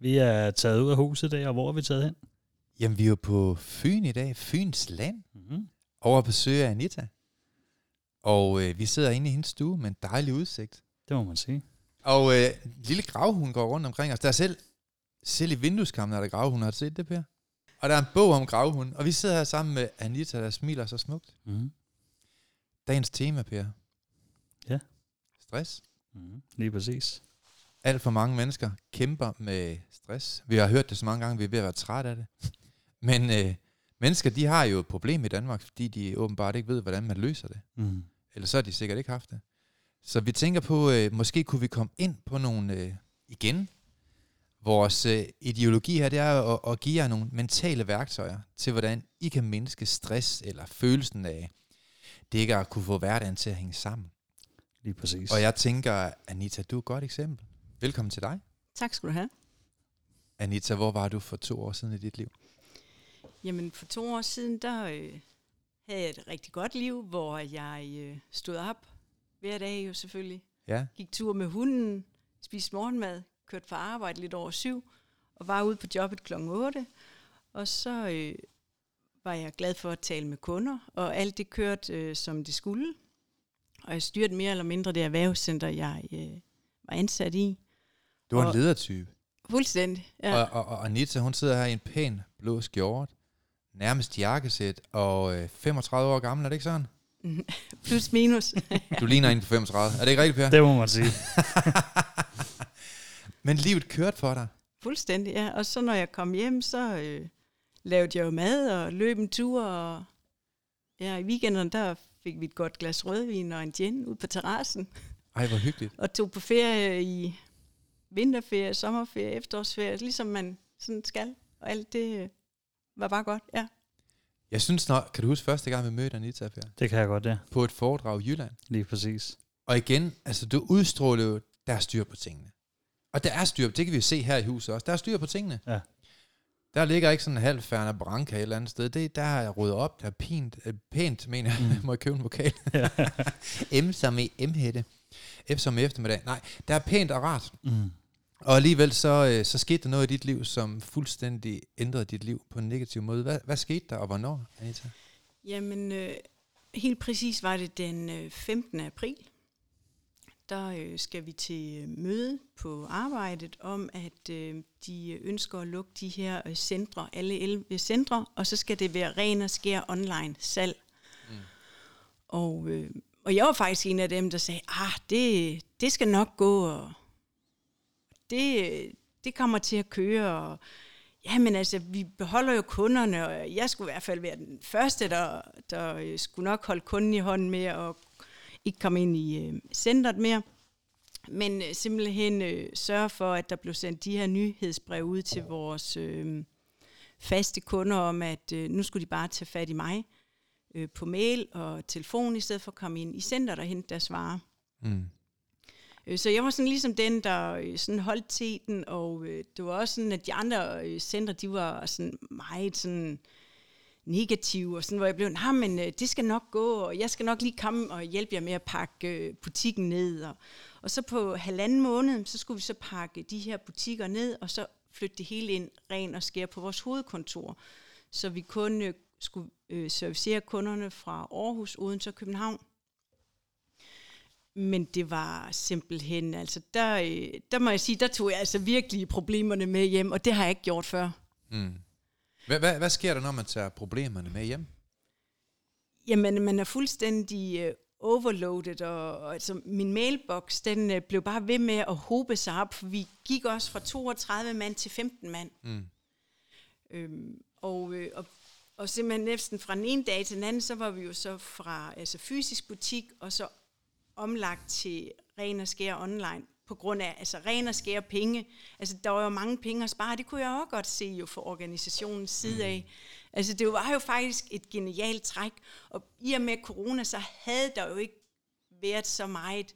Vi er taget ud af huset i dag, og hvor er vi taget hen? Jamen, vi er jo på Fyn i dag. Fyns land. Mm-hmm. Over at besøge Anita. Og øh, vi sidder inde i hendes stue med en dejlig udsigt. Det må man sige. Og øh, lille gravhund går rundt omkring os. Der er selv, selv i vindueskammen er der gravhund. Har du set det, Per? Og der er en bog om gravhund. Og vi sidder her sammen med Anita, der smiler så smukt. Mm-hmm. Dagens tema, Per. Ja. Stress. Mm-hmm. Lige præcis. Alt for mange mennesker kæmper med stress. Vi har hørt det så mange gange, vi er ved at være træt af det. Men øh, mennesker, de har jo et problem i Danmark, fordi de åbenbart ikke ved, hvordan man løser det. Mm. Ellers så har de sikkert ikke haft det. Så vi tænker på, øh, måske kunne vi komme ind på nogle, øh, igen, vores øh, ideologi her, det er at, at give jer nogle mentale værktøjer til, hvordan I kan mindske stress eller følelsen af, det ikke at kunne få hverdagen til at hænge sammen. Lige præcis. Og jeg tænker, Anita, du er et godt eksempel. Velkommen til dig. Tak skal du have. Anita, hvor var du for to år siden i dit liv? Jamen, for to år siden, der øh, havde jeg et rigtig godt liv, hvor jeg øh, stod op hver dag jo selvfølgelig. Ja, Gik tur med hunden, spiste morgenmad, kørte på arbejde lidt over syv, og var ude på jobbet klokken 8. Og så øh, var jeg glad for at tale med kunder, og alt det kørte, øh, som det skulle. Og jeg styrte mere eller mindre det erhvervscenter, jeg øh, var ansat i. du var en ledertype. Fuldstændig, ja. Ja. Og, og, og Anita, hun sidder her i en pæn blå skjort, nærmest jakkesæt, og øh, 35 år gammel, er det ikke sådan? Plus minus. Du ligner en på 35. Er det ikke rigtigt, Per? Det må man sige. Men livet kørte for dig. Fuldstændig, ja. Og så når jeg kom hjem, så øh, lavede jeg jo mad og løb en tur. Og ja, i weekenden, der fik vi et godt glas rødvin og en gin ud på terrassen. Ej, hvor hyggeligt. Og tog på ferie i vinterferie, sommerferie, efterårsferie, ligesom man sådan skal. Og alt det øh, var bare godt, ja. Jeg synes nok, kan du huske første gang, vi mødte Anita, Per? Det kan jeg godt, ja. På et foredrag i Jylland. Lige præcis. Og igen, altså du udstråler jo, der er styr på tingene. Og der er styr, det kan vi jo se her i huset også, der er styr på tingene. Ja. Der ligger ikke sådan en halv færne branca et eller andet sted. Det, der er ryddet op, der er pint, øh, pænt, mener jeg. Mm. Må jeg købe en vokal? M som i M-hætte. F som i eftermiddag. Nej, der er pænt og rart. Mm. Og alligevel så, øh, så skete der noget i dit liv, som fuldstændig ændrede dit liv på en negativ måde. Hvad, hvad skete der, og hvornår, Anita? Jamen, øh, helt præcis var det den øh, 15. april. Der øh, skal vi til øh, møde på arbejdet om, at øh, de ønsker at lukke de her øh, centre, alle 11 centre, og så skal det være ren og skær online salg. Mm. Og, øh, og jeg var faktisk en af dem, der sagde, ah, det, det skal nok gå, og det, det kommer til at køre, og Ja, men altså, vi beholder jo kunderne, og jeg skulle i hvert fald være den første, der, der øh, skulle nok holde kunden i hånden med og ikke komme ind i øh, centret mere. Men øh, simpelthen øh, sørge for, at der blev sendt de her nyhedsbrev ud til vores øh, faste kunder om, at øh, nu skulle de bare tage fat i mig øh, på mail og telefon, i stedet for at komme ind i centret og hente deres varer. Mm. Øh, Så jeg var sådan ligesom den, der øh, sådan holdt teten, og øh, det var også sådan, at de andre øh, centre, de var sådan meget sådan negative, og sådan, hvor jeg blev, nej, men øh, det skal nok gå, og jeg skal nok lige komme og hjælpe jer med at pakke øh, butikken ned. Og, og så på halvanden måned, så skulle vi så pakke de her butikker ned, og så flytte det hele ind ren og skær på vores hovedkontor. Så vi kun øh, skulle øh, servicere kunderne fra Aarhus, Odense og København. men det var simpelthen, altså der, øh, der må jeg sige, der tog jeg altså virkelig problemerne med hjem, og det har jeg ikke gjort før. Mm. Hvad, hvad, hvad sker der, når man tager problemerne med hjem? Jamen, man er fuldstændig øh, overloaded, og, og altså, min mailbox, den øh, blev bare ved med at hobe sig op, for vi gik også fra 32 mand til 15 mand. Mm. Øhm, og, øh, og, og simpelthen næsten fra den ene dag til den anden, så var vi jo så fra altså fysisk butik, og så omlagt til ren og skære online, på grund af altså ren og skære penge. Altså der var jo mange penge at spare, det kunne jeg også godt se jo fra organisationens side af. Altså det var jo faktisk et genialt træk, og i og med corona, så havde der jo ikke været så meget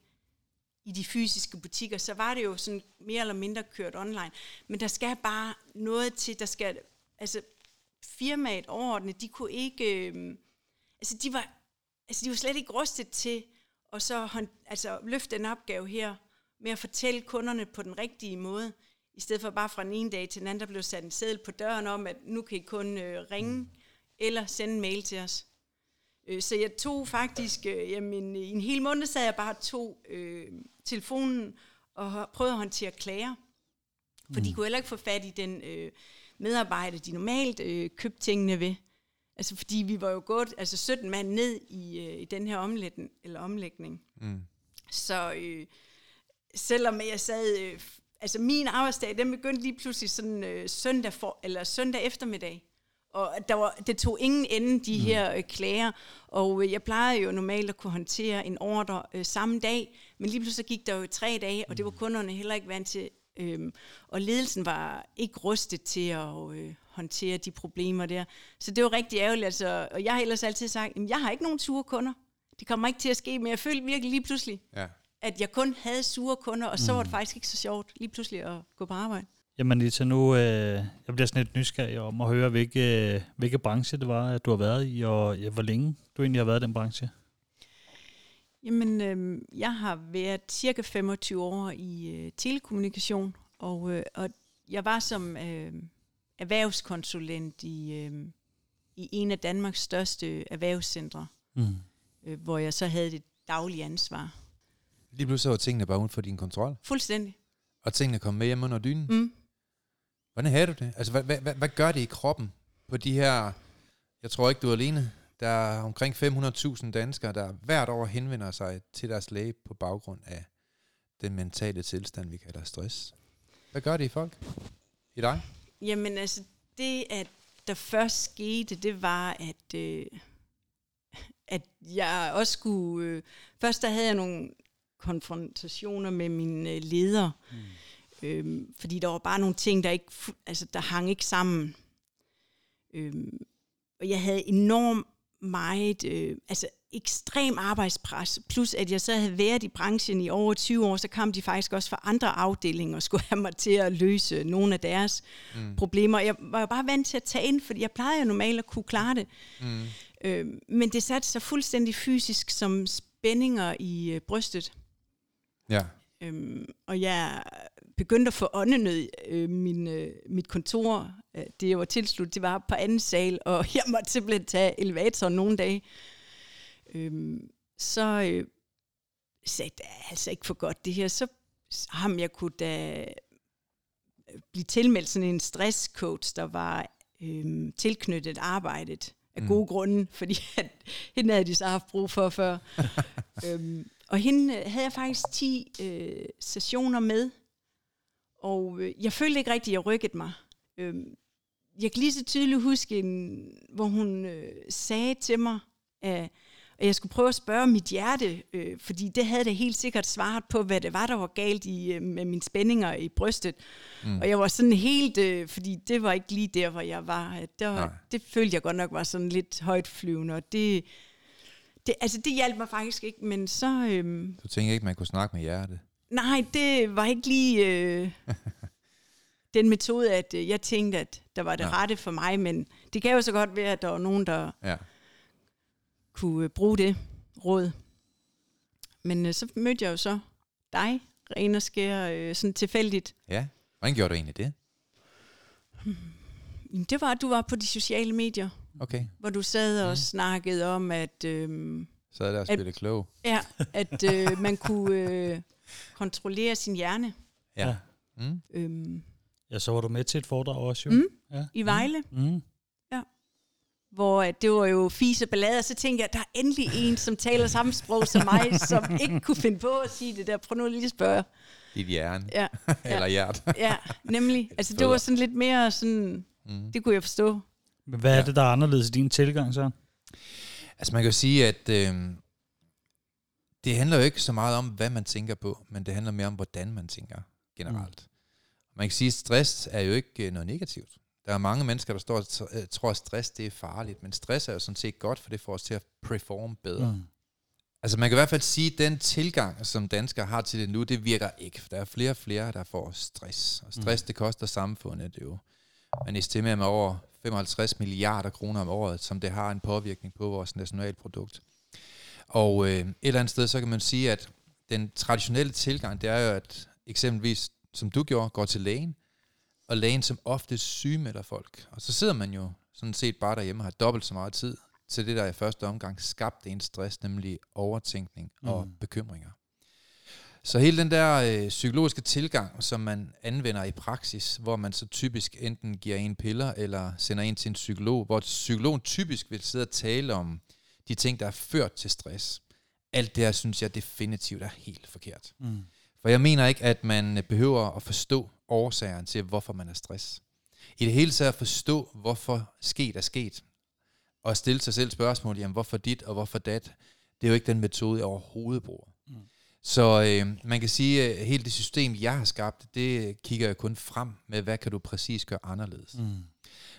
i de fysiske butikker, så var det jo sådan mere eller mindre kørt online. Men der skal bare noget til, der skal, altså firmaet overordnet, de kunne ikke, øh, altså de var, altså de var slet ikke rustet til at så hånd, altså løfte en opgave her med at fortælle kunderne på den rigtige måde, i stedet for bare fra den ene dag til den anden, der blev sat en seddel på døren om, at nu kan I kun øh, ringe eller sende en mail til os. Øh, så jeg tog faktisk, øh, jamen i en hel måned sad jeg bare tog øh, telefonen og prøvede at håndtere klager. For mm. de kunne heller ikke få fat i den øh, medarbejder, de normalt øh, købte tingene ved. Altså fordi vi var jo gået altså 17 mand ned i, øh, i den her omlægning. Eller omlægning. Mm. Så øh, selvom jeg sad... Øh, altså min arbejdsdag, den begyndte lige pludselig sådan øh, søndag, for, eller søndag eftermiddag. Og der var, det tog ingen ende, de mm. her øh, klager. Og øh, jeg plejede jo normalt at kunne håndtere en ordre øh, samme dag, men lige pludselig gik der jo tre dage, og det var kunderne heller ikke vant til. Øhm, og ledelsen var ikke rustet til at øh, håndtere de problemer der. Så det var rigtig ærgerligt. Altså, og jeg har ellers altid sagt, at jeg har ikke nogen sure kunder. Det kommer ikke til at ske, men jeg følte virkelig lige pludselig, Ja. at jeg kun havde sure kunder, og så var det faktisk ikke så sjovt lige pludselig at gå på arbejde. Jamen Lita, nu øh, jeg bliver sådan lidt nysgerrig om at høre, hvilke, hvilke branche det var, at du har været i, og ja, hvor længe du egentlig har været i den branche. Jamen, øh, jeg har været cirka 25 år i øh, telekommunikation, og, øh, og jeg var som øh, erhvervskonsulent i, øh, i en af Danmarks største erhvervscentre, Mm. øh, hvor jeg så havde det daglige ansvar. Lige pludselig var tingene bare uden for din kontrol, Fuldstændig. og tingene kom med hjem under dynen. Mm. Hvordan havde du det? Altså, hvad, hvad, hvad, hvad gør det i kroppen på de her... Jeg tror ikke, du er alene. Der er omkring 500.000 danskere, der hvert år henvender sig til deres læge på baggrund af den mentale tilstand, vi kalder stress. Hvad gør det i folk? I dig? Jamen altså, det at der først skete, det var, at, øh, at jeg også skulle... Øh, først der havde jeg nogle konfrontationer med mine øh, ledere, mm. øh, fordi der var bare nogle ting, der ikke, altså der hang ikke sammen. Øh, og jeg havde enormt meget, øh, altså ekstrem arbejdspres, plus at jeg så havde været i branchen i over 20 år, så kom de faktisk også fra andre afdelinger og skulle have mig til at løse nogle af deres mm. problemer. Jeg var jo bare vant til at tage ind, fordi jeg plejede jo normalt at kunne klare det. Mm. Øh, men det satte sig fuldstændig fysisk som spændinger i øh, brystet. Ja. Øhm, og jeg begyndte at få åndenød. Øh, min, øh, mit kontor, øh, det var tilslut, det var på anden sal, og jeg måtte simpelthen tage elevatoren nogle dage. Øhm, så øh, sagde jeg, det er altså ikke for godt det her. Så ham jeg kunne da blive tilmeldt sådan en stresscoach, der var øh, tilknyttet arbejdet af Mm. gode grunde, fordi at, hende havde de så haft brug for før. øhm, og hende øh, havde jeg faktisk 10 øh, sessioner med, og øh, jeg følte ikke rigtigt, at jeg rykkede mig. Øhm, jeg kan lige så tydeligt huske, en, hvor hun øh, sagde til mig, at, at jeg skulle prøve at spørge mit hjerte, øh, fordi det havde det helt sikkert svaret på, hvad det var, der var galt i, øh, med mine spændinger i brystet. Mm. Og jeg var sådan helt, øh, fordi det var ikke lige der, hvor jeg var. Det, Nej. var, det følte jeg godt nok var sådan lidt højt flyvende, og det, det, altså det hjalp mig faktisk ikke, men så... Øh, Du tænker ikke, man kunne snakke med hjertet? Nej, det var ikke lige øh, den metode, at øh, jeg tænkte, at der var det Nej. rette for mig, men det kan jo så godt være, at der var nogen, der Ja. kunne øh, bruge det råd. Men øh, så mødte jeg jo så dig, ren og skær, øh, sådan tilfældigt. Ja. Hvordan gjorde du egentlig det? Jamen, Det var, at du var på de sociale medier, Okay. hvor du sad og snakkede om, at... Øh, Så er der og At- klog. Ja, at øh, man kunne øh, kontrollere sin hjerne Ja. Ja. Mm. øhm, Ja, så var du med til et foredrag også, jo. Mm. Ja. i Vejle, Mm. hvor at det var jo fise ballade, og så tænkte jeg, der er endelig en, som taler samme sprog som mig, som ikke kunne finde på at sige det der. Prøv nu lige at spørge. Dit hjerne. Ja, Eller hjert. ja nemlig. Altså det var sådan lidt mere sådan, Mm. det kunne jeg forstå. Men hvad er Ja. det, der er anderledes i din tilgang, så? Altså man kan jo sige, at øh, det handler jo ikke så meget om, hvad man tænker på, men det handler mere om, hvordan man tænker generelt. Mm. Man kan sige, at stress er jo ikke øh, noget negativt. Der er mange mennesker, der står og øh, tror, at stress det er farligt, men stress er jo sådan set godt, for det får os til at performe bedre. Mm. Mm. Altså man kan i hvert fald sige, at den tilgang, som danskere har til det nu, det virker ikke. For der er flere og flere, der får stress. Og stress, mm. det koster samfundet jo. Man estimerer med over 55 milliarder kroner om året, som det har en påvirkning på vores nationalprodukt. Og øh, et eller andet sted, så kan man sige, at den traditionelle tilgang, det er jo, at eksempelvis, som du gjorde, går til lægen, og lægen som ofte sygemelder folk. Og så sidder man jo sådan set bare derhjemme og har dobbelt så meget tid til det, der i første omgang skabte en stress, nemlig overtænkning og Mm. bekymringer. Så hele den der øh, psykologiske tilgang, som man anvender i praksis, hvor man så typisk enten giver en piller eller sender en til en psykolog, hvor psykologen typisk vil sidde og tale om de ting, der er ført til stress. Alt det her synes jeg definitivt er helt forkert. Mm. For jeg mener ikke, at man behøver at forstå årsagerne til, hvorfor man er stress. I det hele taget at forstå, hvorfor sket er sket. Og stille sig selv spørgsmål, jamen hvorfor dit og hvorfor dat, det er jo ikke den metode, jeg overhovedet bruger. Mm. Så øh, man kan sige, at hele det system, jeg har skabt, det kigger jeg kun frem med, hvad kan du præcis gøre anderledes. Mm.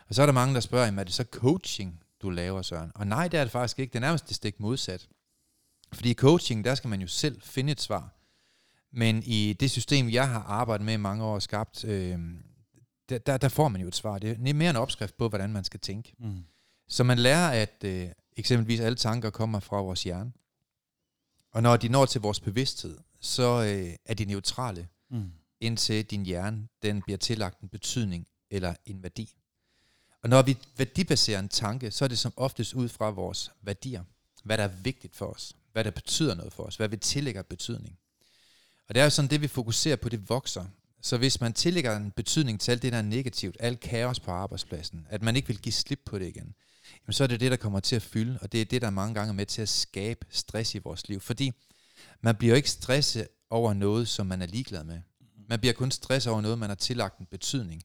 Og så er der mange, der spørger, jamen, er det så coaching, du laver, Søren? Og nej, det er det faktisk ikke. Det er nærmest det stik modsat. Fordi i coaching, der skal man jo selv finde et svar. Men i det system, jeg har arbejdet med i mange år og skabt, øh, der, der, der får man jo et svar. Det er mere en opskrift på, hvordan man skal tænke. Mm. Så man lærer, at øh, eksempelvis alle tanker kommer fra vores hjerne. Og når de når til vores bevidsthed, så øh, er de neutrale, Mm. indtil din hjerne den bliver tillagt en betydning eller en værdi. Og når vi værdibaserer en tanke, så er det som oftest ud fra vores værdier. Hvad der er vigtigt for os. Hvad der betyder noget for os. Hvad vi tillægger betydning. Og det er jo sådan, det vi fokuserer på, det vokser. Så hvis man tillægger en betydning til alt det, der er negativt, alt kaos på arbejdspladsen, at man ikke vil give slip på det igen, jamen så er det det, der kommer til at fylde, og det er det, der mange gange er med til at skabe stress i vores liv. Fordi man bliver jo ikke stresset over noget, som man er ligeglad med. Man bliver kun stresset over noget, man har tillagt en betydning.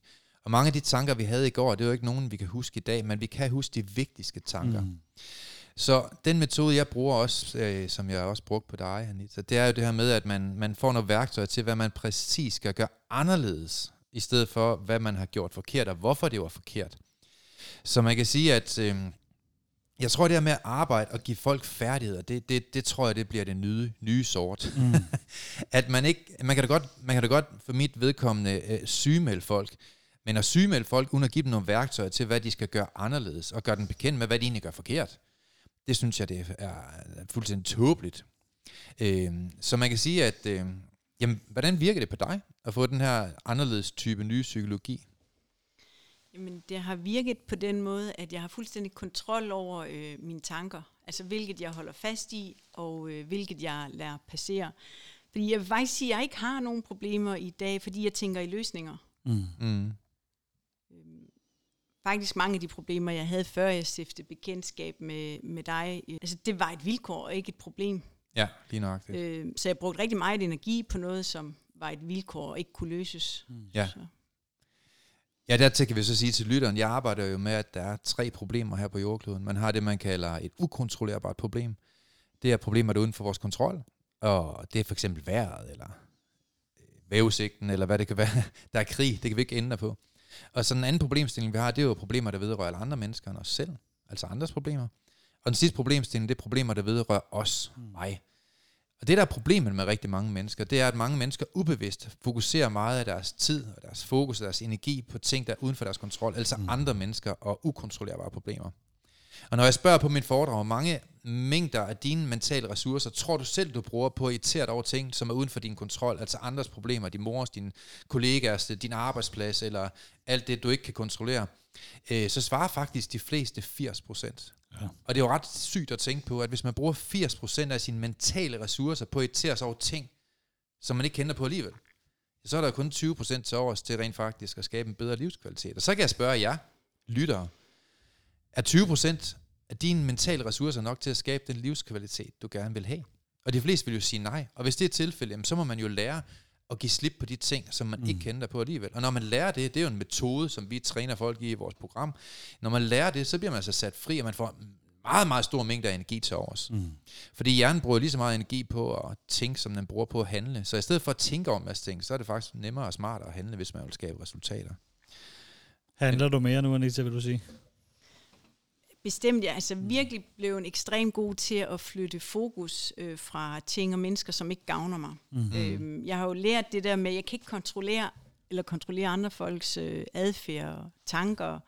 Og mange af de tanker, vi havde i går, det er jo ikke nogen, vi kan huske i dag, men vi kan huske de vigtigste tanker. Mm. Så den metode, jeg bruger også, øh, som jeg også brugt på dig, Anita, det er jo det her med, at man, man får nogle værktøjer til, hvad man præcis skal gøre anderledes, i stedet for, hvad man har gjort forkert, og hvorfor det var forkert. Så man kan sige, at øh, jeg tror, det her med at arbejde og give folk færdigheder, det, det, det tror jeg, det bliver det nye, nye sort. Mm. at man ikke, man kan da godt, man kan da godt for mit vedkommende øh, sygemelde folk, men at sygemelde folk, uden at give dem nogle værktøjer til, hvad de skal gøre anderledes, og gøre dem bekendt med, hvad de egentlig gør forkert, det synes jeg, det er fuldstændig tåbeligt. Øh, så man kan sige, at øh, jamen, hvordan virker det på dig, at få den her anderledes type nye psykologi? Jamen, det har virket på den måde, at jeg har fuldstændig kontrol over øh, mine tanker. Altså, hvilket jeg holder fast i, og øh, hvilket jeg lader passere. Fordi jeg vil faktisk sige, at jeg ikke har nogen problemer i dag, fordi jeg tænker i løsninger. Mm. Mm. Faktisk mange af de problemer, jeg havde, før jeg stiftede bekendtskab med, med dig, øh, altså, det var et vilkår og ikke et problem. Ja, lige nok det. Øh, så jeg brugte rigtig meget energi på noget, som var et vilkår og ikke kunne løses. Ja. Så. Ja, dertil kan vi så sige til lytteren, jeg arbejder jo med, at der er tre problemer her på jordkloden. Man har det, man kalder et ukontrollerbart problem. Det er problemer, der er uden for vores kontrol. Og det er for eksempel vejret, eller øh, vævesigten, eller hvad det kan være. Der er krig, det kan vi ikke ændre på. Og så den anden problemstilling, vi har, det er jo problemer, der vedrører alle andre mennesker end os selv. Altså andres problemer. Og den sidste problemstilling, det er problemer, der vedrører os, mig. Og det, der er problemet med rigtig mange mennesker, det er, at mange mennesker ubevidst fokuserer meget af deres tid og deres fokus og deres energi på ting, der er uden for deres kontrol, altså mm. andre mennesker og ukontrollerbare problemer. Og når jeg spørger på min foredrag, hvor mange mængder af dine mentale ressourcer tror du selv, du bruger på at irritere dig over ting, som er uden for din kontrol, altså andres problemer, din mors, dine kollegaers, din arbejdsplads, eller alt det, du ikke kan kontrollere, øh, så svarer faktisk de fleste 80 procent. Ja. Og det er jo ret sygt at tænke på, at hvis man bruger 80% af sine mentale ressourcer på at irritere sig over ting, som man ikke kender på alligevel, så er der kun 20% til overs til rent faktisk at skabe en bedre livskvalitet. Og så kan jeg spørge jer, lyttere, er 20% af dine mentale ressourcer nok til at skabe den livskvalitet, du gerne vil have? Og de fleste vil jo sige nej. Og hvis det er tilfældet, jamen, så må man jo lære at give slip på de ting, som man mm. ikke kender på alligevel. Og når man lærer det, det er jo en metode, som vi træner folk i i vores program. Når man lærer det, så bliver man altså sat fri, og man får meget, meget stor mængde af energi til overs. Mm. Fordi hjernen bruger lige så meget energi på at tænke, som den bruger på at handle. Så i stedet for at tænke om masse ting, så er det faktisk nemmere og smartere at handle, hvis man vil skabe resultater. Handler du mere nu, Anita, vil du sige? Bestemt, jeg altså virkelig blevet ekstremt god til at flytte fokus øh, fra ting og mennesker, som ikke gavner mig. Mm-hmm. Øhm, jeg har jo lært det der med, at jeg kan ikke kontrollere eller kontrollere andre folks øh, adfærd, tanker,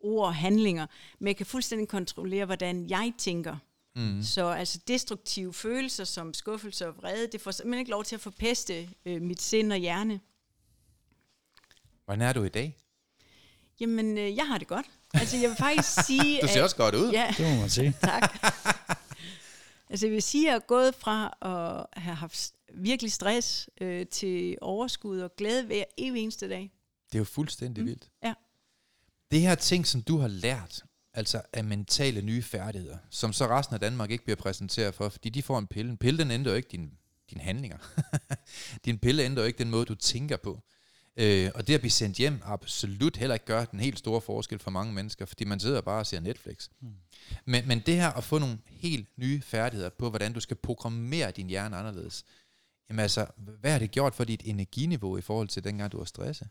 ord og handlinger, men jeg kan fuldstændig kontrollere, hvordan jeg tænker. Mm. Så altså destruktive følelser som skuffelse og vrede, det får simpelthen ikke lov til at forpeste øh, mit sind og hjerne. Hvordan er du i dag? Jamen, øh, jeg har det godt. Altså, jeg vil faktisk sige... du ser at, også godt ud. Ja, Det må man sige. tak. altså, jeg vil sige, at jeg er gået fra at have haft virkelig stress øh, til overskud og glæde hver evig eneste dag. Det er jo fuldstændig mm. vildt. Ja. Det her ting, som du har lært, altså af mentale nye færdigheder, som så resten af Danmark ikke bliver præsenteret for, fordi de får en pille. En pille, den ændrer jo ikke dine din handlinger. din pille ændrer jo ikke den måde, du tænker på. Øh, og det at blive sendt hjem absolut heller ikke gør den helt store forskel for mange mennesker, fordi man sidder bare og ser Netflix. Mm. Men, men det her at få nogle helt nye færdigheder på, hvordan du skal programmere din hjerne anderledes, jamen altså, hvad har det gjort for dit energiniveau i forhold til dengang du var stresset?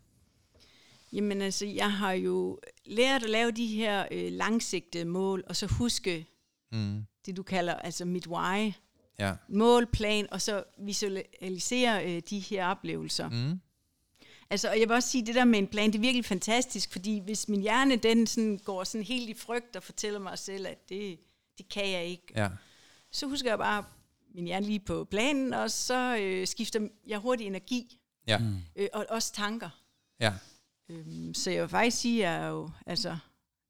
Jamen altså, jeg har jo lært at lave de her øh, langsigtede mål, og så huske mm. det, du kalder altså mit why. Ja. Mål, plan, og så visualisere øh, de her oplevelser. Mm. Altså, og jeg vil også sige, det der med en plan, det er virkelig fantastisk, fordi hvis min hjerne, den sådan går sådan helt i frygt og fortæller mig selv, at det, det kan jeg ikke, ja. så husker jeg bare min hjerne lige på planen, og så øh, skifter jeg hurtigt energi. Ja. Øh, og også tanker. Ja. Øhm, så jeg vil faktisk sige, at jeg er jo, altså,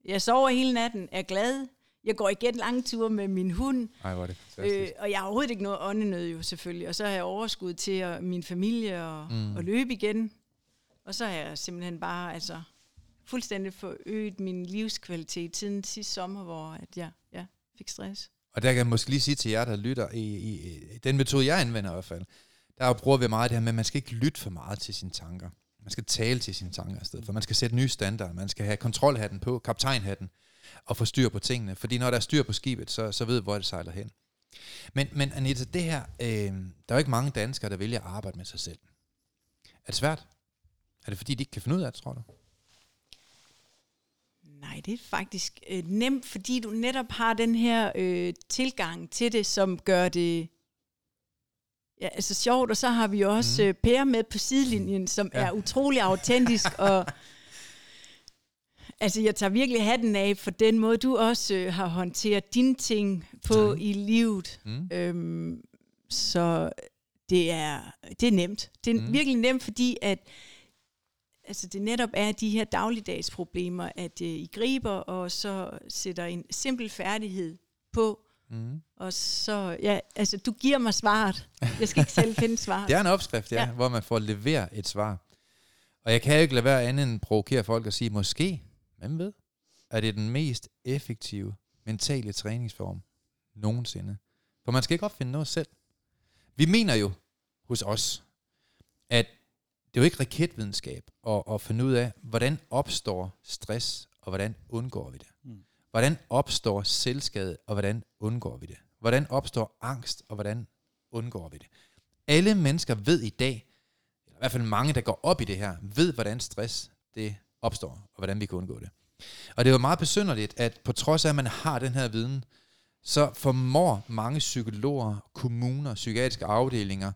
jeg sover hele natten, er glad, jeg går igen lange ture med min hund. Ej, hvor er det øh, Og jeg har overhovedet ikke noget åndenød jo selvfølgelig. Og så har jeg overskud til at, min familie og, mm. og løbe igen. Og så har jeg simpelthen bare altså, fuldstændig forøget min livskvalitet siden sidste sommer, hvor at jeg ja, fik stress. Og der kan jeg måske lige sige til jer, der lytter, i, i, i den metode, jeg anvender i hvert fald, der bruger vi meget det her med, at man skal ikke lytte for meget til sine tanker. Man skal tale til sine tanker i stedet for. Man skal sætte nye standarder. Man skal have kontrolhatten på, kaptajnhatten, og få styr på tingene. Fordi når der er styr på skibet, så, så ved hvor det sejler hen. Men, men Anita, det her, øh, der er jo ikke mange danskere, der vælger at arbejde med sig selv. Er det svært? Er det fordi, de ikke kan finde ud af det, tror du? Nej, det er faktisk øh, nemt, fordi du netop har den her øh, tilgang til det, som gør det ja, altså sjovt. Og så har vi også mm. øh, Per med på sidelinjen, som ja. er utrolig autentisk. og Altså, jeg tager virkelig hatten af for den måde, du også øh, har håndteret dine ting på mm. i livet. Mm. Øhm, så det er, det er nemt. Det er mm. virkelig nemt, fordi at altså det netop er de her dagligdags problemer, at øh, I griber og så sætter en simpel færdighed på, mm. og så, ja, altså du giver mig svaret. Jeg skal ikke selv finde svaret. det er en opskrift, ja, ja, hvor man får leveret et svar. Og jeg kan jo ikke lade være andet end provokere folk og sige, måske, hvem ved, er det den mest effektive mentale træningsform nogensinde. For man skal ikke opfinde noget selv. Vi mener jo hos os, at det er jo ikke raketvidenskab at, at finde ud af, hvordan opstår stress, og hvordan undgår vi det. Mm. Hvordan opstår selvskade, og hvordan undgår vi det. Hvordan opstår angst, og hvordan undgår vi det. Alle mennesker ved i dag, eller i hvert fald mange, der går op i det her, ved, hvordan stress det opstår, og hvordan vi kan undgå det. Og det er jo meget besynderligt, at på trods af, at man har den her viden, så formår mange psykologer, kommuner, psykiatriske afdelinger,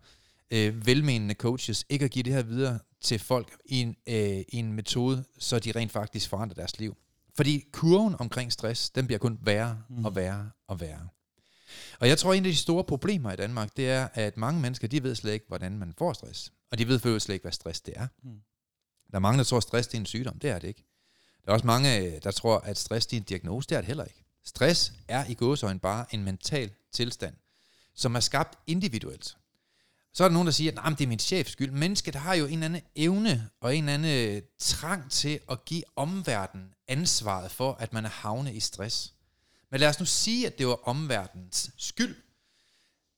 øh, velmenende coaches ikke at give det her videre til folk i en, øh, i en metode, så de rent faktisk forandrer deres liv. Fordi kurven omkring stress, den bliver kun værre og mm. værre og værre. Og jeg tror, en af de store problemer i Danmark, det er, at mange mennesker, de ved slet ikke, hvordan man får stress. Og de ved for slet ikke, hvad stress det er. Mm. Der er mange, der tror, at stress det er en sygdom. Det er det ikke. Der er også mange, der tror, at stress det er en diagnose. Det er det heller ikke. Stress er i gåsøjne bare en mental tilstand, som er skabt individuelt. Så er der nogen, der siger, at det er min chefs skyld. Mennesket har jo en eller anden evne og en eller anden øh, trang til at give omverdenen ansvaret for, at man er havnet i stress. Men lad os nu sige, at det var omverdenens skyld.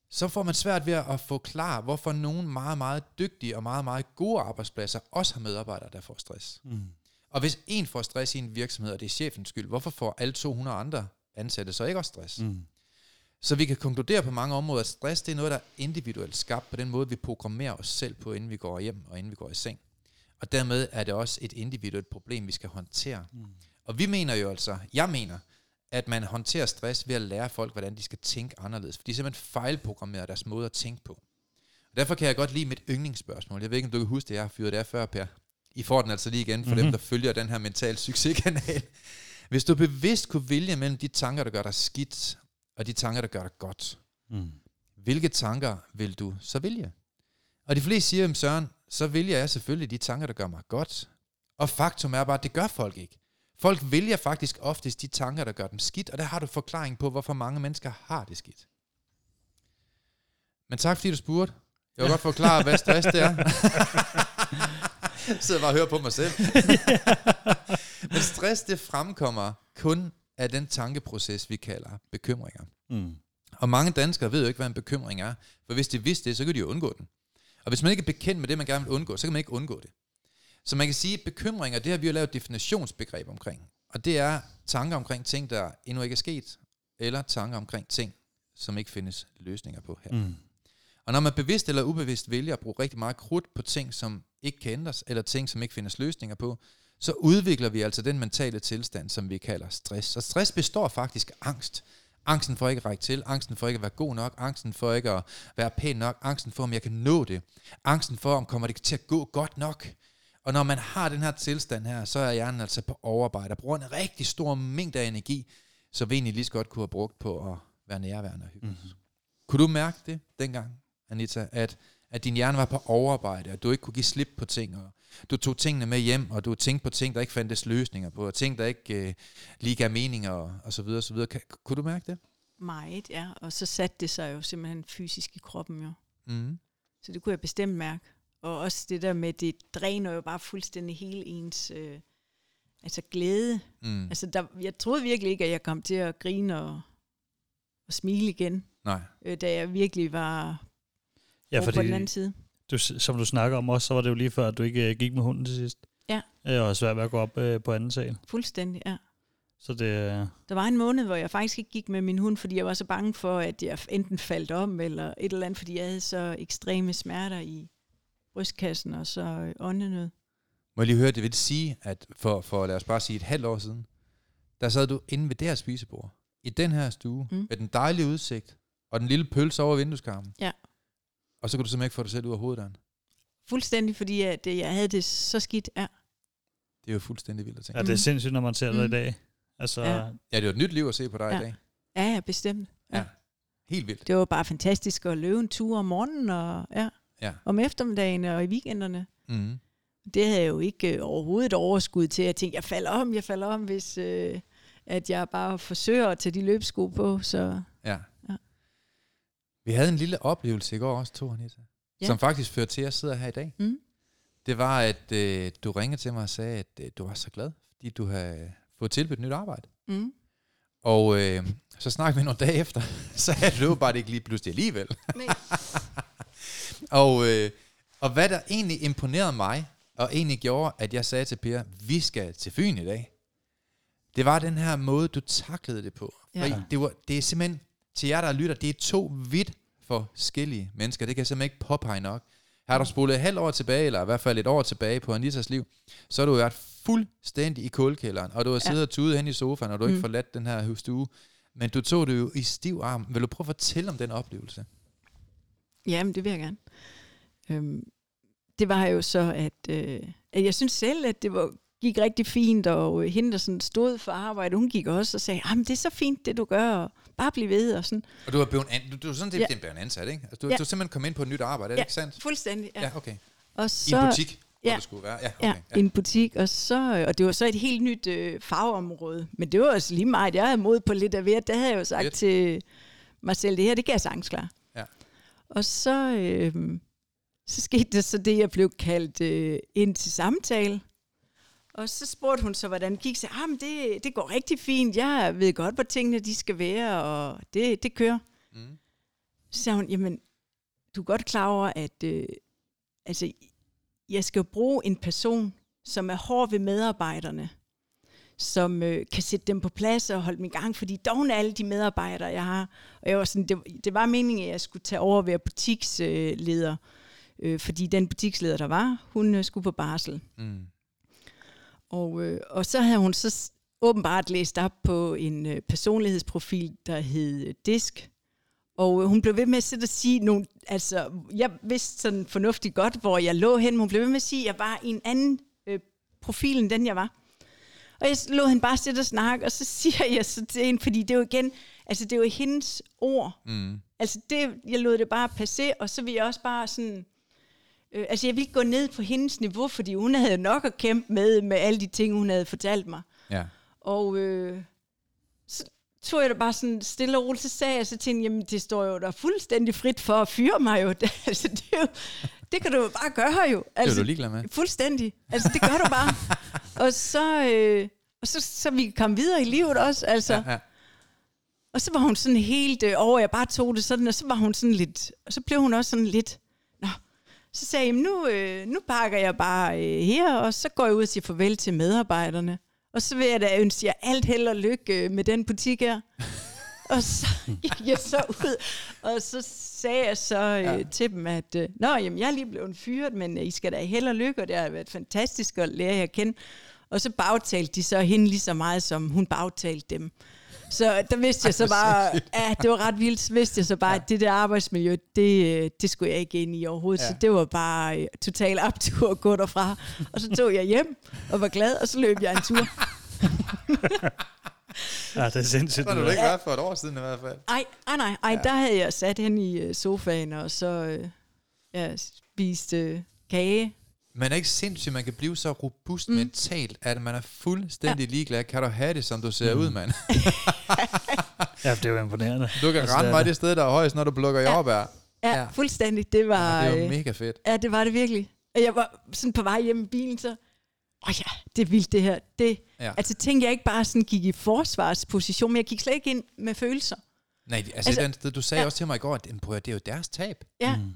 Så får man svært ved at forklare, hvorfor nogle meget, meget dygtige og meget, meget gode arbejdspladser også har medarbejdere, der får stress. Mm. Og hvis en får stress i en virksomhed, og det er chefens skyld, hvorfor får alle 200 andre ansatte så ikke også stress? Mm. Så vi kan konkludere på mange områder, at stress det er noget, der er individuelt skabt på den måde, vi programmerer os selv på, inden vi går hjem og inden vi går i seng. Og dermed er det også et individuelt problem, vi skal håndtere. Mm. Og vi mener jo altså, jeg mener, at man håndterer stress ved at lære folk, hvordan de skal tænke anderledes. For de simpelthen fejlprogrammerer deres måde at tænke på. Og derfor kan jeg godt lide mit yndlingsspørgsmål. Jeg ved ikke, om du kan huske det, jeg har fyret det af før, Per. I får den altså lige igen for mm-hmm. dem, mhm. der følger den her mental succeskanal. Hvis du bevidst kunne vælge mellem de tanker, der gør dig skidt, og de tanker, der gør dig godt, mm. hvilke tanker vil du så vælge? Og de fleste siger, Søren, så vælger jeg selvfølgelig de tanker, der gør mig godt. Og faktum er bare, at det gør folk ikke. Folk vælger faktisk oftest de tanker, der gør dem skidt, og der har du forklaring på, hvorfor mange mennesker har det skidt. Men tak fordi du spurgte. Jeg vil ja. godt forklare, hvad stress det er. Jeg sidder bare og hører på mig selv. Men stress, det fremkommer kun af den tankeproces, vi kalder bekymringer. Mm. Og mange danskere ved jo ikke, hvad en bekymring er. For hvis de vidste det, så kan de jo undgå den. Og hvis man ikke er bekendt med det, man gerne vil undgå, så kan man ikke undgå det. Så man kan sige, at bekymringer, det har vi jo lavet definitionsbegreb omkring. Og det er tanker omkring ting, der endnu ikke er sket, eller tanker omkring ting, som ikke findes løsninger på her. Mm. Og når man bevidst eller ubevidst vælger at bruge rigtig meget krudt på ting, som ikke kan ændres, eller ting, som ikke findes løsninger på, så udvikler vi altså den mentale tilstand, som vi kalder stress. Og stress består faktisk af angst. Angsten for ikke at række til, angsten for ikke at være god nok, angsten for ikke at være pæn nok, angsten for, om jeg kan nå det, angsten for, om kommer det til at gå godt nok. Og når man har den her tilstand her, så er hjernen altså på overarbejde og bruger en rigtig stor mængde af energi, så vi egentlig lige så godt kunne have brugt på at være nærværende og hyggeligt. Mm-hmm. Kunne du mærke det dengang, Anita, at, at din hjerne var på overarbejde, at du ikke kunne give slip på ting, og du tog tingene med hjem, og du tænkte på ting, der ikke fandtes løsninger på, og ting, der ikke øh, lige gav mening, og, og så videre, og så videre. Kan, kunne du mærke det? Meget, ja. Og så satte det sig jo simpelthen fysisk i kroppen jo. Mm. Så det kunne jeg bestemt mærke. Og også det der med, det dræner jo bare fuldstændig hele ens øh, altså glæde. Mm. Altså der, jeg troede virkelig ikke, at jeg kom til at grine og, og smile igen. Nej. Øh, da jeg virkelig var ja, fordi, på den anden side. Du, som du snakker om også, så var det jo lige før, at du ikke øh, gik med hunden til sidst. Ja. Det var svært ved at gå op øh, på anden sal. Fuldstændig, ja. Så det, øh, der var en måned, hvor jeg faktisk ikke gik med min hund, fordi jeg var så bange for, at jeg enten faldt om, eller et eller andet, fordi jeg havde så ekstreme smerter i brystkassen og så åndenød. Må jeg lige høre, det vil sige, at for, for lad os bare sige et halvt år siden, der sad du inde ved det her spisebord, i den her stue, mm. med den dejlige udsigt, og den lille pølse over vindueskarmen. Ja. Og så kunne du simpelthen ikke få dig selv ud af hoveddøren. Fuldstændig, fordi at jeg havde det så skidt, ja. Det er jo fuldstændig vildt at tænke. Ja, det er sindssygt, når man ser mm. det i dag. Altså, ja. ja, det er jo et nyt liv at se på dig ja. i dag. Ja, ja, bestemt. Ja. ja. Helt vildt. Det var bare fantastisk at løbe en tur om morgenen, og ja, ja. om eftermiddagen og i weekenderne. Mm. Det havde jeg jo ikke øh, overhovedet overskud til. Jeg tænkte, jeg falder om, jeg falder om, hvis øh, at jeg bare forsøger at tage de løbsko på. Så. Vi havde en lille oplevelse i går også, to Anita, ja. som faktisk førte til, at jeg sidder her i dag. Mm. Det var, at øh, du ringede til mig og sagde, at øh, du var så glad, fordi du havde fået tilbudt nyt arbejde. Mm. Og øh, så snakkede vi nogle dage efter, så havde du bare ikke lige pludselig alligevel. Nej. og, øh, og hvad der egentlig imponerede mig, og egentlig gjorde, at jeg sagde til Per, vi skal til Fyn i dag, det var den her måde, du taklede det på. Ja. Det, var, det er simpelthen, til jer, der lytter, det er to vidt forskellige mennesker. Det kan jeg simpelthen ikke påpege nok. Har du spolet et halvt år tilbage, eller i hvert fald et år tilbage på Anitas liv, så har du været fuldstændig i kulkælderen, og du har siddet ja. og tudet hen i sofaen, og du har mm. ikke forladt den her stue. Men du tog det jo i stiv arm. Vil du prøve at fortælle om den oplevelse? Jamen, det vil jeg gerne. Øhm, det var jo så, at, øh, at jeg synes selv, at det var, gik rigtig fint, og øh, hende, der sådan stod for arbejde, hun gik også og sagde, det er så fint, det du gør, og bare bliv ved. Og, sådan. og du, er blevet an, du, du er sådan set ja. blevet ansat, ikke? Altså, du, ja. du simpelthen kommet ind på et nyt arbejde, er det ja, ikke sandt? fuldstændig, ja. ja okay. Og så, I en butik? hvor Ja. det skulle være. Ja, Ja, okay. ja. en butik, og, så, og det var så et helt nyt øh, farveområde. Men det var også lige meget, jeg havde mod på lidt af hvert. Der havde jeg jo sagt Fedt. til mig selv, det her, det kan jeg sagtens klare. Ja. Og så, øh, så skete der så det, jeg blev kaldt øh, ind til samtale. Og så spurgte hun så, hvordan det gik. Så ah, men det, det går rigtig fint. Jeg ved godt, hvor tingene de skal være, og det, det kører. Mm. Så sagde hun, jamen, du er godt klar over, at øh, altså, jeg skal bruge en person, som er hård ved medarbejderne, som øh, kan sætte dem på plads og holde dem i gang, fordi er alle de medarbejdere, jeg har. Og jeg var sådan, det, det var meningen, at jeg skulle tage over og være butiksleder, øh, fordi den butiksleder, der var, hun øh, skulle på barsel. Mm. Og, øh, og så havde hun så åbenbart læst op på en øh, personlighedsprofil, der hed øh, Disk. Og øh, hun blev ved med at sidde og sige nogle, altså jeg vidste sådan fornuftigt godt, hvor jeg lå hen, hun blev ved med at sige, at jeg var i en anden øh, profil, end den jeg var. Og jeg lå hende bare sidde og snakke, og så siger jeg så til hende, fordi det er jo igen, altså det er jo hendes ord. Mm. Altså det, jeg lod det bare passe, og så vil jeg også bare sådan, øh, altså jeg ville ikke gå ned på hendes niveau, fordi hun havde nok at kæmpe med, med alle de ting, hun havde fortalt mig. Ja. Og øh, så tog jeg det bare sådan stille og roligt, så sagde jeg så til hende, jamen det står jo der fuldstændig frit for at fyre mig jo. Det, altså, det, er jo, det kan du jo bare gøre jo. Det er Altså, du ligeglad med. Fuldstændig. Altså det gør du bare. og så, øh, og så, så vi kan komme videre i livet også. Altså. Ja, ja. Og så var hun sådan helt øh, over, jeg bare tog det sådan, og så var hun sådan lidt, og så blev hun også sådan lidt, så sagde jeg, "Jamen, nu, øh, nu pakker jeg bare øh, her, og så går jeg ud og siger farvel til medarbejderne. Og så vil jeg da ønske jer alt held og lykke øh, med den butik her. og så gik jeg så ud, og så sagde jeg så øh, Ja. til dem, at øh, Nå, jamen, jeg er lige blevet fyret, men øh, I skal da held og lykke, og det har været fantastisk at lære jer at kende. Og så bagtalte de så hende lige så meget, som hun bagtalte dem. Så der vidste jeg så bare, ja, det var ret vildt, så vidste jeg så bare, at det der arbejdsmiljø, det, øh, det skulle jeg ikke ind i overhovedet. Ja. Så det var bare øh, total optur at gå derfra. Og så tog jeg hjem og var glad, og så løb jeg en tur. Ja, det er sindssygt. Så har det du der. ikke været for et år siden i hvert fald. Ej, ej, nej, ej, der havde jeg sat hen i øh, sofaen, og så ja, spist øh, kage. Man er ikke sindssygt, man kan blive så robust Mm. mentalt, at man er fuldstændig ja. ligeglad. Kan du have det, som du ser Mm. ud, mand? Ja, det er jo imponerende. Du kan Altså, rende det mig det. sted, der er højst, når du plukker Ja. jordbær. Ja, Ja. fuldstændig. Det var, Ja, det var øh, mega fedt. ja, det var det virkelig. Og jeg var sådan på vej hjem i bilen, så, åh ja, det er vildt det her. Det, Ja. Altså tænkte jeg ikke bare sådan gik i forsvarsposition, men jeg gik slet ikke ind med følelser. Nej, altså, altså den sted, du sagde ja. også til mig i går, at "Jamen, prøv at høre, det er jo deres tab. Ja. Mm.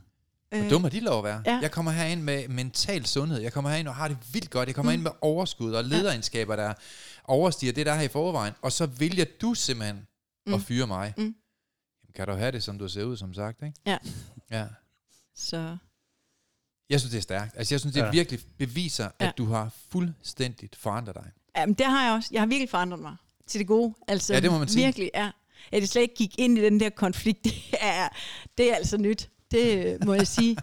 Hvor dumme har de lov at være? ja. Jeg kommer herind med mental sundhed. Jeg kommer herind og har det vildt godt. Jeg kommer mm. ind med overskud og lederegenskaber, der overstiger det, der er her i forvejen. Og så vælger du simpelthen mm. at fyre mig. Mm. Jamen, kan du have det, som du ser ud, som sagt, ikke? Ja. Ja. Så Jeg synes, det er stærkt. Altså, jeg synes, det Ja. virkelig beviser, at Ja. du har fuldstændigt forandret dig. jamen, det har jeg også. Jeg har virkelig forandret mig til det gode. Altså, Ja, det må man sige. Virkelig, ja. At jeg slet ikke gik ind i den der konflikt, det er, det er altså nyt. Det øh, må jeg sige.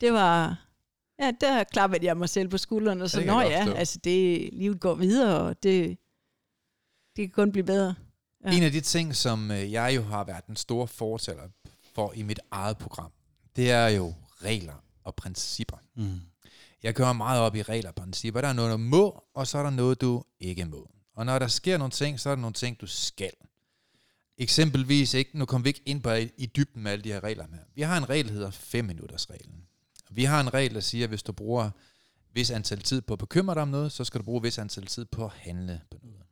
Det var... Ja, der klappede jeg mig selv på skulderen, og så, ja, nå ja, altså det, livet går videre, og det, det kan kun blive bedre. Ja. En af de ting, som øh, jeg jo har været den store fortæller for i mit eget program, det er jo regler og principper. Mm. Jeg kører meget op i regler og principper. Der er noget, du må, og så er der noget, du ikke må. Og når der sker nogle ting, så er der nogle ting, du skal. Eksempelvis, ikke, nu kommer vi ikke ind på i, i dybden med alle de her regler her. Vi har en regel, der hedder 5 minutters reglen. Vi har en regel, der siger, at hvis du bruger vis antal tid på at bekymre dig om noget, så skal du bruge vis antal tid på at handle på noget.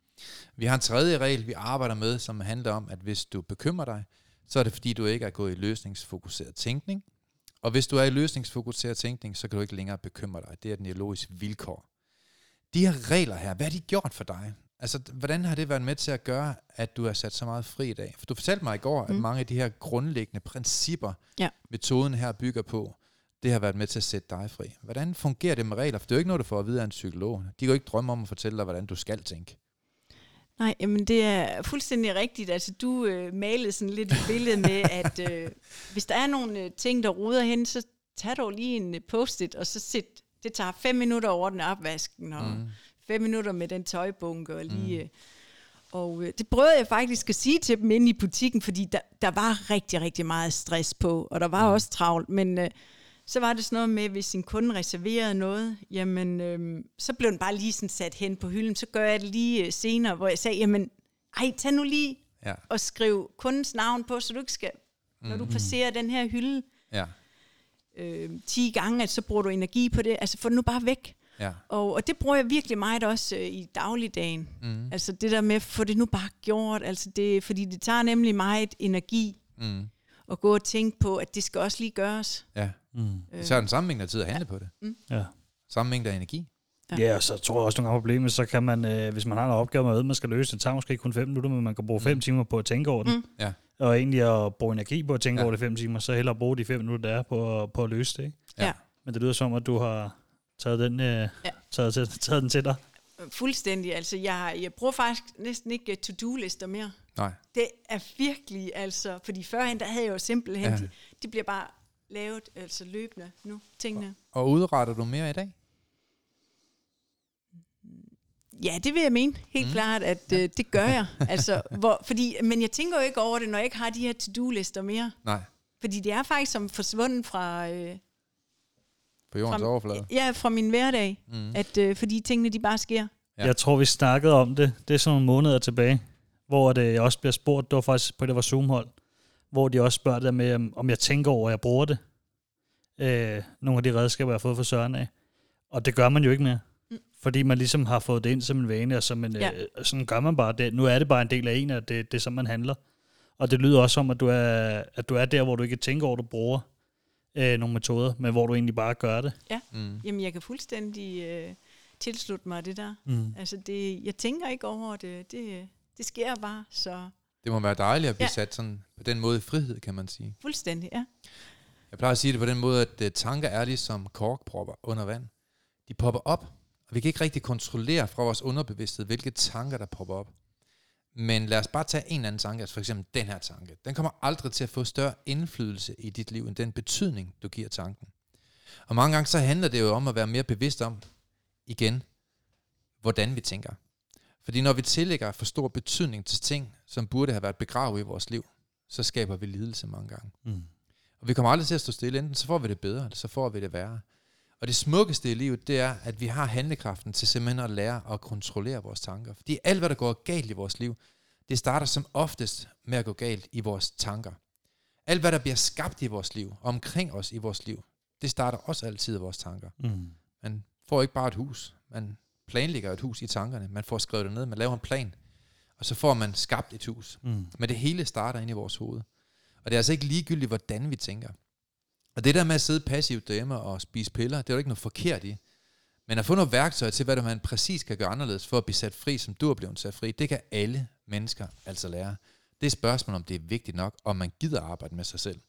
Vi har en tredje regel, vi arbejder med, som handler om, at hvis du bekymrer dig, så er det fordi, du ikke er gået i løsningsfokuseret tænkning. Og hvis du er i løsningsfokuseret tænkning, så kan du ikke længere bekymre dig. Det er den ideologiske vilkår. De her regler her, hvad har de gjort for dig? Altså, hvordan har det været med til at gøre, at du har sat så meget fri i dag? For du fortalte mig i går, at Mm. mange af de her grundlæggende principper, Ja. metoden her bygger på, det har været med til at sætte dig fri. Hvordan fungerer det med regler? For det er jo ikke noget, du får at vide af en psykolog. De kan jo ikke drømme om at fortælle dig, hvordan du skal tænke. Nej, jamen det er fuldstændig rigtigt. Altså du øh, malede sådan lidt et billede med, at øh, hvis der er nogle øh, ting, der ruder hen, så tag dog lige en øh, post-it, og så sit. Det tager fem minutter over den opvasken, og mm. Fem minutter med den tøjbunke, og lige... Øh, og øh, det prøvede jeg faktisk at sige til dem inde i butikken, fordi der, der var rigtig, rigtig meget stress på, og der var mm. også travlt, men øh, så var det sådan noget med, hvis en kunde reserverede noget, jamen, øhm, så blev den bare lige sådan sat hen på hylden. Så gør jeg det lige øh, senere, hvor jeg sagde, jamen, ej, tag nu lige Ja. og skriv kundens navn på, så du ikke skal, når du passerer den her hylde Ja. øh, 10 gange, at så bruger du energi på det. Altså, få det nu bare væk. Ja. Og, og det bruger jeg virkelig meget også øh, i dagligdagen. Mm. Altså det der med, at få det nu bare gjort. Altså det, fordi det tager nemlig meget energi Mm. at gå og tænke på, at det skal også lige gøres. Ja. Mm. Så er den samme mængde af tid at handle på det. Ja. Samme mængde af energi. Ja. Ja, og så tror jeg også nogle gange problemet, så kan man, øh, hvis man har en opgave med, at man skal løse, det tager måske kun 5 minutter, men man kan bruge 5 Mm. timer på at tænke over den. Mm. Ja. Og egentlig at bruge energi på at tænke Ja. ja. over det 5 timer, så hellere bruge de 5 minutter, der er på, på at løse det. Ikke? Ja. Ja. Men det lyder som, at du har taget den, øh, Ja. taget, til, taget den til dig. Fuldstændig. Altså jeg, jeg bruger faktisk næsten ikke øh, to-do-lister mere. Nej. Det er virkelig, altså, fordi førhen, der havde jeg jo simpelthen, Ja. ja. de, de bliver bare lavet, altså løbende nu, tingene. Og udretter du mere i dag? Ja, det vil jeg mene. Helt Mm. klart, at øh, det gør jeg. Altså, hvor, fordi, men jeg tænker jo ikke over det, når jeg ikke har de her to-do-lister mere. Nej. Fordi det er faktisk som forsvundet fra, øh, På jordens Fra- overflade. ja, fra min hverdag. Mm. At, øh, fordi tingene, de bare sker. Ja. Jeg tror, vi snakkede om det. Det er sådan nogle måneder tilbage, hvor det, jeg også bliver spurgt, det var faktisk på det var Zoom-hold, hvor de også spørger der med, om- om jeg tænker over, at jeg bruger det. Øh, nogle af de redskaber, jeg har fået fra Søren af. Og det gør man jo ikke mere. Mm. Fordi man ligesom har fået det ind som en vane, og som en, Ja. øh, sådan gør man bare det. Nu er det bare en del af en, og det, det er sådan, man handler. Og det lyder også som, at du er, at du er der, hvor du ikke tænker over, at du bruger øh, nogle metoder, men hvor du egentlig bare gør det. Mm. Jamen, jeg kan fuldstændig øh, tilslutte mig det der. Mm. Altså, det, jeg tænker ikke over det. Det, det sker bare, så Det må være dejligt at blive Ja. sat sådan på den måde i frihed, kan man sige. fuldstændig, ja. Jeg plejer at sige det på den måde, at uh, tanker er ligesom korkpropper under vand. De popper op, og vi kan ikke rigtig kontrollere fra vores underbevidsthed, hvilke tanker, der popper op. Men lad os bare tage en eller anden tanke, altså for eksempel den her tanke. Den kommer aldrig til at få større indflydelse i dit liv, end den betydning, du giver tanken. Og mange gange så handler det jo om at være mere bevidst om, igen, hvordan vi tænker. Fordi når vi tillægger for stor betydning til ting, som burde have været begravet i vores liv, så skaber vi lidelse mange gange. Mm. Og vi kommer aldrig til at stå stille. Enten så får vi det bedre, eller så får vi det værre. Og det smukkeste i livet, det er, at vi har handlekraften til simpelthen at lære at kontrollere vores tanker. Fordi alt, hvad der går galt i vores liv, det starter som oftest med at gå galt i vores tanker. Alt, hvad der bliver skabt i vores liv, omkring os i vores liv, det starter også altid i vores tanker. Mm. Man får ikke bare et hus. Man planlægger et hus i tankerne. Man får skrevet det ned. Man laver en plan. Og så får man skabt et hus. Mm. Men det hele starter inde i vores hoved. Og det er altså ikke ligegyldigt, hvordan vi tænker. Og det der med at sidde passivt derhjemme og spise piller, det er jo ikke noget forkert i. Men at få nogle værktøjer til, hvad det man præcis kan gøre anderledes for at blive sat fri, som du er blevet sat fri, det kan alle mennesker altså lære. Det er spørgsmål, om det er vigtigt nok, om man gider arbejde med sig selv.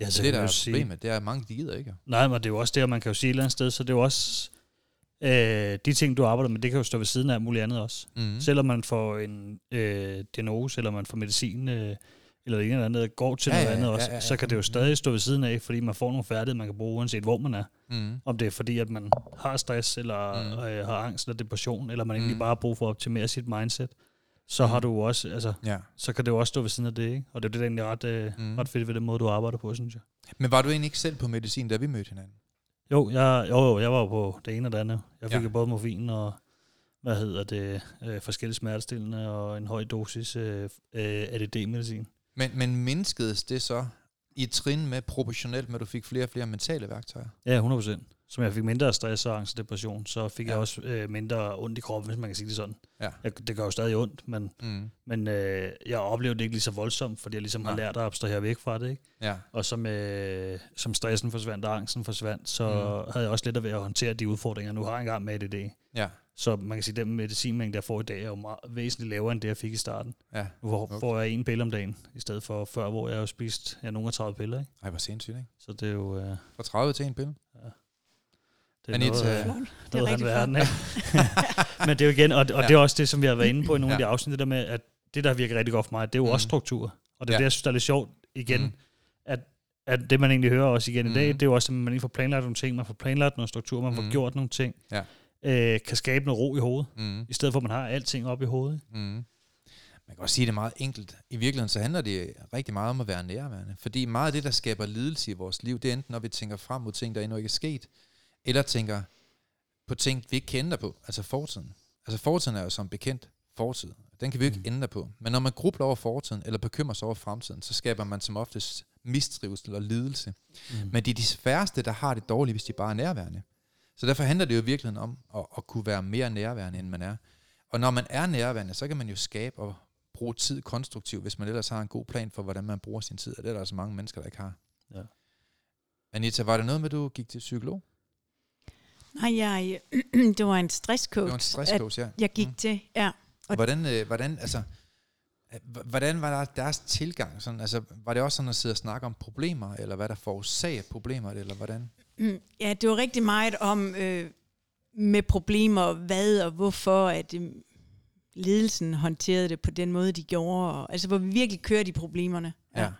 Ja, Så det, der er sige. problemet, det er, at mange de gider ikke. Nej, men det er jo også det, og man kan jo sige et eller andet sted, så det er jo også, øh, de ting, du arbejder med, det kan jo stå ved siden af muligt andet også. Mm. Selvom man får en øh, diagnose, eller man får medicin, øh, eller en eller andet, går til Ja, noget ja, andet også, ja, ja. så kan det jo stadig stå ved siden af, fordi man får nogle færdigheder, man kan bruge, uanset hvor man er. Mm. Om det er fordi, at man har stress, eller Mm. øh, har angst eller depression, eller man Mm. egentlig bare har brug for at optimere sit mindset, så Mm. har du også, altså, Ja. så kan det jo også stå ved siden af det, ikke? Og det er det, der egentlig er ret, øh, Mm. ret fedt ved den måde, du arbejder på, synes jeg. Men var du egentlig ikke selv på medicin, da vi mødte hinanden? Jo, jeg, jo, jo, jeg var på det ene og det andet. Jeg fik Ja. både morfin og, hvad hedder det, øh, forskellige smertestillende og en høj dosis øh, øh, ADD-medicin. Men, men mindskedes det så i trin med proportionelt med, at du fik flere og flere mentale værktøjer? Ja, 100%. Som jeg fik mindre stress og angst og depression, så fik Ja. ja. jeg også øh, mindre ondt i kroppen, hvis man kan sige det sådan. Ja. Jeg, det gør jo stadig ondt, men, Mm. men øh, jeg oplevede det ikke lige så voldsomt, fordi jeg ligesom har Nej. lært at abstrahere væk fra det. Ikke? Ja. Og som, øh, som stressen forsvandt og angsten forsvandt, så mm. havde jeg også lidt ved at håndtere de udfordringer, jeg nu har jeg engang med ADD. Ja. Så man kan sige, at den medicinmængde, jeg får i dag, er jo meget, væsentligt lavere, end det, jeg fik i starten. Ja. Nu får, Okay. får jeg en pille om dagen, i stedet for før, hvor jeg jo spist ja, nogle af 30 piller. Ikke? Ej, hvor sindssygt, ikke? Så det er jo... Øh, Fra 30 til en pille. det er Anita, noget, øh. Det er noget rigtig verden, ikke? Men det er jo igen, og, og Ja. ja. det er også det, som vi har været inde på i nogle ja. af Ja. de afsnit, det der med, at det, der virker rigtig godt for mig, det er jo mm. også struktur. Og det er Ja. ja. det, jeg synes, der er lidt sjovt igen, mm. at, at det, man egentlig hører også igen i dag, Mhm. det er jo også, at man egentlig får planlagt nogle ting, man får planlagt noget struktur, man får Mhm. gjort nogle ting, Ja. Øh, kan skabe noget ro i hovedet, Mm. i stedet for, at man har alting op i hovedet. Mm. man kan også sige det meget enkelt. I virkeligheden så handler det rigtig meget om at være nærværende. Fordi meget af det, der skaber lidelse i vores liv, det er enten, når vi tænker frem mod ting, der endnu ikke er sket, eller tænker på ting, vi ikke kan ændre på, altså fortiden. Altså fortiden er jo som bekendt fortid. Den kan vi ikke mm. ændre på. Men når man grubler over fortiden, eller bekymrer sig over fremtiden, så skaber man som oftest mistrivsel og lidelse. Mm. Men det er de færreste, der har det dårligt, hvis de bare er nærværende. Så derfor handler det jo virkelig om at, at kunne være mere nærværende, end man er. Og når man er nærværende, så kan man jo skabe og bruge tid konstruktivt, hvis man ellers har en god plan for, hvordan man bruger sin tid. Og det er der altså mange mennesker, der ikke har. Ja. Anita, var det noget med, at du gik til psykolog? Nej, jeg, det var en stresscoach. Det var en stresscoach, ja. Jeg gik mm. til, ja. Og hvordan, øh, hvordan, altså, hvordan var der deres tilgang? Sådan, altså, var det også sådan at sidde og snakke om problemer, eller hvad der forårsager problemer, eller hvordan? Mm, ja, det var rigtig meget om øh, med problemer, hvad og hvorfor, at øh, ledelsen håndterede det på den måde, de gjorde. Og, altså, hvor vi virkelig kørte i problemerne. Ja. ja.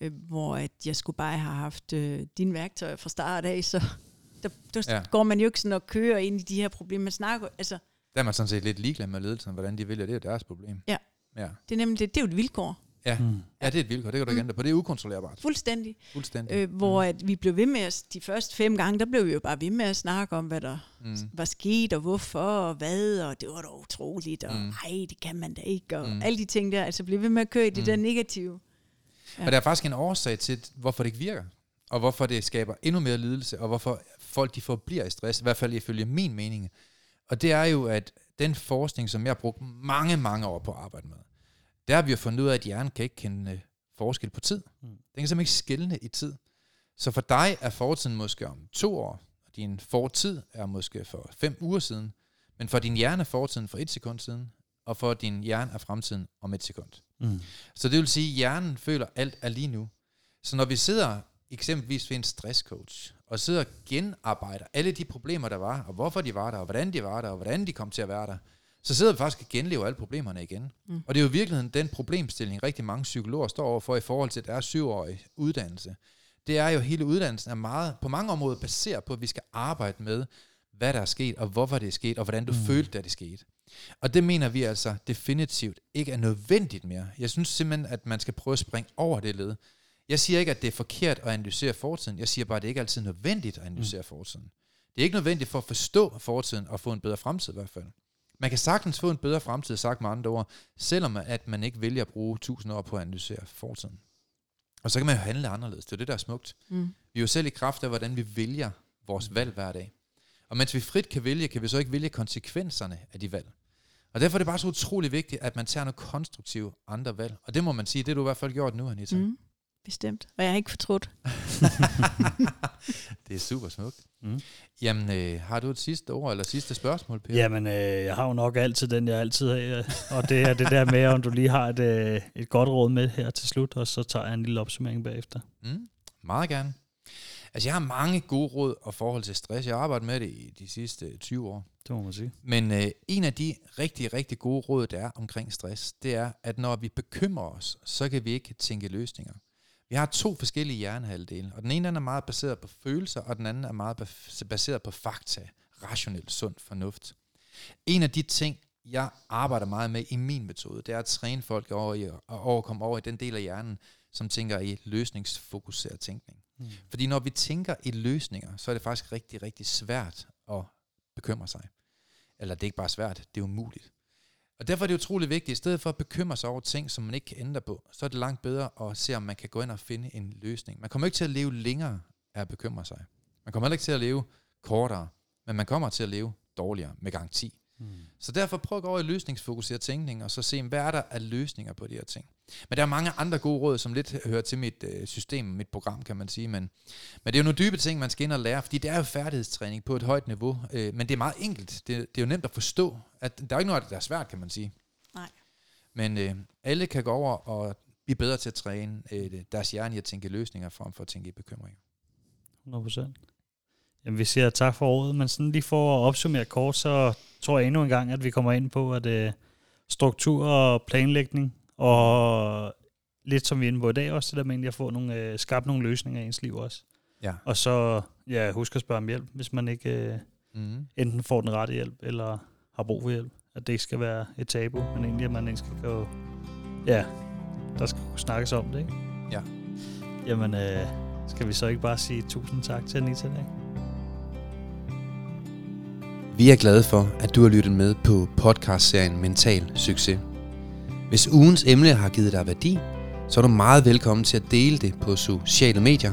Øh, hvor at jeg skulle bare have haft øh, dine værktøjer fra start af, så der, der ja. går man jo ikke sådan og kører ind i de her problemer. Man snakker, altså... Der er man sådan set lidt ligeglad med ledelsen, hvordan de vælger, det er deres problem. Ja, ja. det er nemlig det, det er jo et vilkår. Ja. Mm. ja, det er et vilkår, det kan du ikke mm. ændre på. Det er ukontrollerbart. Fuldstændig. Fuldstændig. Øh, hvor mm. at vi blev ved med at, de første fem gange, der blev vi jo bare ved med at snakke om, hvad der mm. var sket, og hvorfor, og hvad, og det var da utroligt, og mm. ej, det kan man da ikke, og mm. alle de ting der, altså blev ved med at køre i det mm. der negative. Ja. Og der er faktisk en årsag til, hvorfor det ikke virker, og hvorfor det skaber endnu mere lidelse, og hvorfor folk de forbliver i stress, i hvert fald ifølge min mening. Og det er jo, at den forskning, som jeg har brugt mange, mange år på at arbejde med, der har vi jo fundet ud af, at hjernen kan ikke kende øh, forskel på tid. Mm. Den kan simpelthen ikke skille i tid. Så for dig er fortiden måske om to år, og din fortid er måske for fem uger siden, men for din hjerne er fortiden for et sekund siden, og for din hjerne er fremtiden om et sekund. Mm. Så det vil sige, at hjernen føler alt er lige nu. Så når vi sidder eksempelvis ved en stresscoach, og sidder og genarbejder alle de problemer, der var, og hvorfor de var der, og hvordan de var der, og hvordan de kom til at være der, så sidder vi faktisk og genlever alle problemerne igen. Mm. Og det er jo i virkeligheden den problemstilling, rigtig mange psykologer står overfor i forhold til deres syvårige uddannelse. Det er jo, hele uddannelsen er meget, på mange områder baseret på, at vi skal arbejde med, hvad der er sket, og hvorfor det er sket, og hvordan du mm. følte, da det skete. Og det mener vi altså definitivt ikke er nødvendigt mere. Jeg synes simpelthen, at man skal prøve at springe over det led. Jeg siger ikke, at det er forkert at analysere fortiden. Jeg siger bare, at det ikke er altid nødvendigt at analysere mm. fortiden. Det er ikke nødvendigt for at forstå fortiden og få en bedre fremtid i hvert fald. Man kan sagtens få en bedre fremtid, sagt med andre ord, selvom at man ikke vælger at bruge tusind år på at analysere fortiden. Og så kan man jo handle anderledes. Det er det, der er smukt. Mm. Vi er jo selv i kraft af, hvordan vi vælger vores valg hver dag. Og mens vi frit kan vælge, kan vi så ikke vælge konsekvenserne af de valg. Og derfor er det bare så utrolig vigtigt, at man tager nogle konstruktive andre valg. Og det må man sige, det har du i hvert fald gjort nu, Anita. Mm. Bestemt. Og jeg har ikke fortrudt. det er super smukt. Mm. Jamen, øh, har du et sidste ord eller sidste spørgsmål, Per? Jamen, øh, jeg har jo nok altid den, jeg altid har. Og det er det der med, om du lige har et, øh, et godt råd med her til slut, og så tager jeg en lille opsummering bagefter. Mm. Meget gerne. Altså, jeg har mange gode råd og forhold til stress. Jeg har arbejdet med det i de sidste 20 år. Det må man sige. Men øh, en af de rigtig, rigtig gode råd, der er omkring stress, det er, at når vi bekymrer os, så kan vi ikke tænke løsninger. Vi har to forskellige hjernehalvdele, og den ene er meget baseret på følelser, og den anden er meget baseret på fakta, rationelt, sund fornuft. En af de ting, jeg arbejder meget med i min metode, det er at træne folk over i at overkomme over i den del af hjernen, som tænker i løsningsfokuseret tænkning. Mm. Fordi når vi tænker i løsninger, så er det faktisk rigtig, rigtig svært at bekymre sig. Eller det er ikke bare svært, det er umuligt. Og derfor er det utrolig vigtigt, i stedet for at bekymre sig over ting, som man ikke kan ændre på, så er det langt bedre at se, om man kan gå ind og finde en løsning. Man kommer ikke til at leve længere af at bekymre sig. Man kommer heller ikke til at leve kortere, men man kommer til at leve dårligere med garanti. Mm. Så derfor prøv at gå over i løsningsfokuseret tænkning, og så se, hvad er der af løsninger på de her ting. Men der er mange andre gode råd, som lidt hører til mit øh, system, mit program, kan man sige. Men, men det er jo nogle dybe ting, man skal ind og lære, fordi det er jo færdighedstræning på et højt niveau. Øh, men det er meget enkelt. Det, det er jo nemt at forstå. At, der er ikke noget, der er svært, kan man sige. Nej. Men øh, alle kan gå over og blive bedre til at træne øh, deres hjerne i at tænke løsninger, frem for at tænke i bekymringer. 100%. Jamen, vi siger tak for året, men sådan lige for at opsummere kort, så tror jeg endnu en gang, at vi kommer ind på, at øh, struktur og planlægning, og lidt som vi er inde på i dag også, det der med at få nogle, øh, skabt nogle løsninger i ens liv også. Ja. Og så ja, husk at spørge om hjælp, hvis man ikke øh, mm. enten får den rette hjælp, eller har brug for hjælp. At det ikke skal være et tabu, men egentlig, at man ikke skal gå... Ja, der skal kunne snakkes om det, ikke? Ja. Jamen, øh, skal vi så ikke bare sige tusind tak til Anita i dag? Vi er glade for, at du har lyttet med på podcastserien Mental Succes. Hvis ugens emne har givet dig værdi, så er du meget velkommen til at dele det på sociale medier.